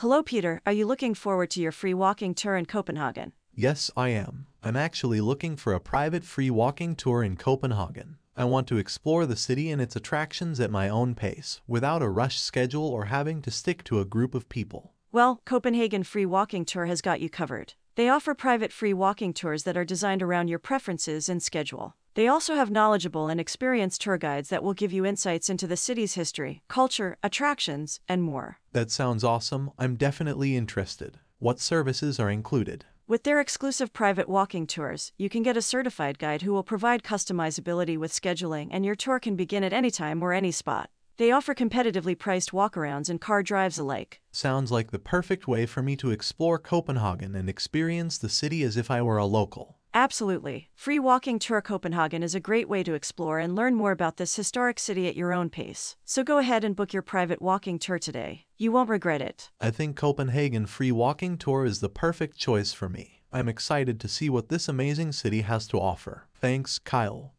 Hello, Peter. Are you looking forward to your free walking tour in Copenhagen? Yes, I am. I'm actually looking for a private free walking tour in Copenhagen. I want to explore the city and its attractions at my own pace, without a rush schedule or having to stick to a group of people. Well, Copenhagen Free Walking Tour has got you covered. They offer private free walking tours that are designed around your preferences and schedule. They also have knowledgeable and experienced tour guides that will give you insights into the city's history, culture, attractions, and more. That sounds awesome. I'm definitely interested. What services are included? With their exclusive private walking tours, you can get a certified guide who will provide customizability with scheduling, and your tour can begin at any time or any spot. They offer competitively priced walkarounds and car drives alike. Sounds like the perfect way for me to explore Copenhagen and experience the city as if I were a local. Absolutely. Free Walking Tour Copenhagen is a great way to explore and learn more about this historic city at your own pace. So go ahead and book your private walking tour today. You won't regret it. I think Copenhagen Free Walking Tour is the perfect choice for me. I'm excited to see what this amazing city has to offer. Thanks, Kyle.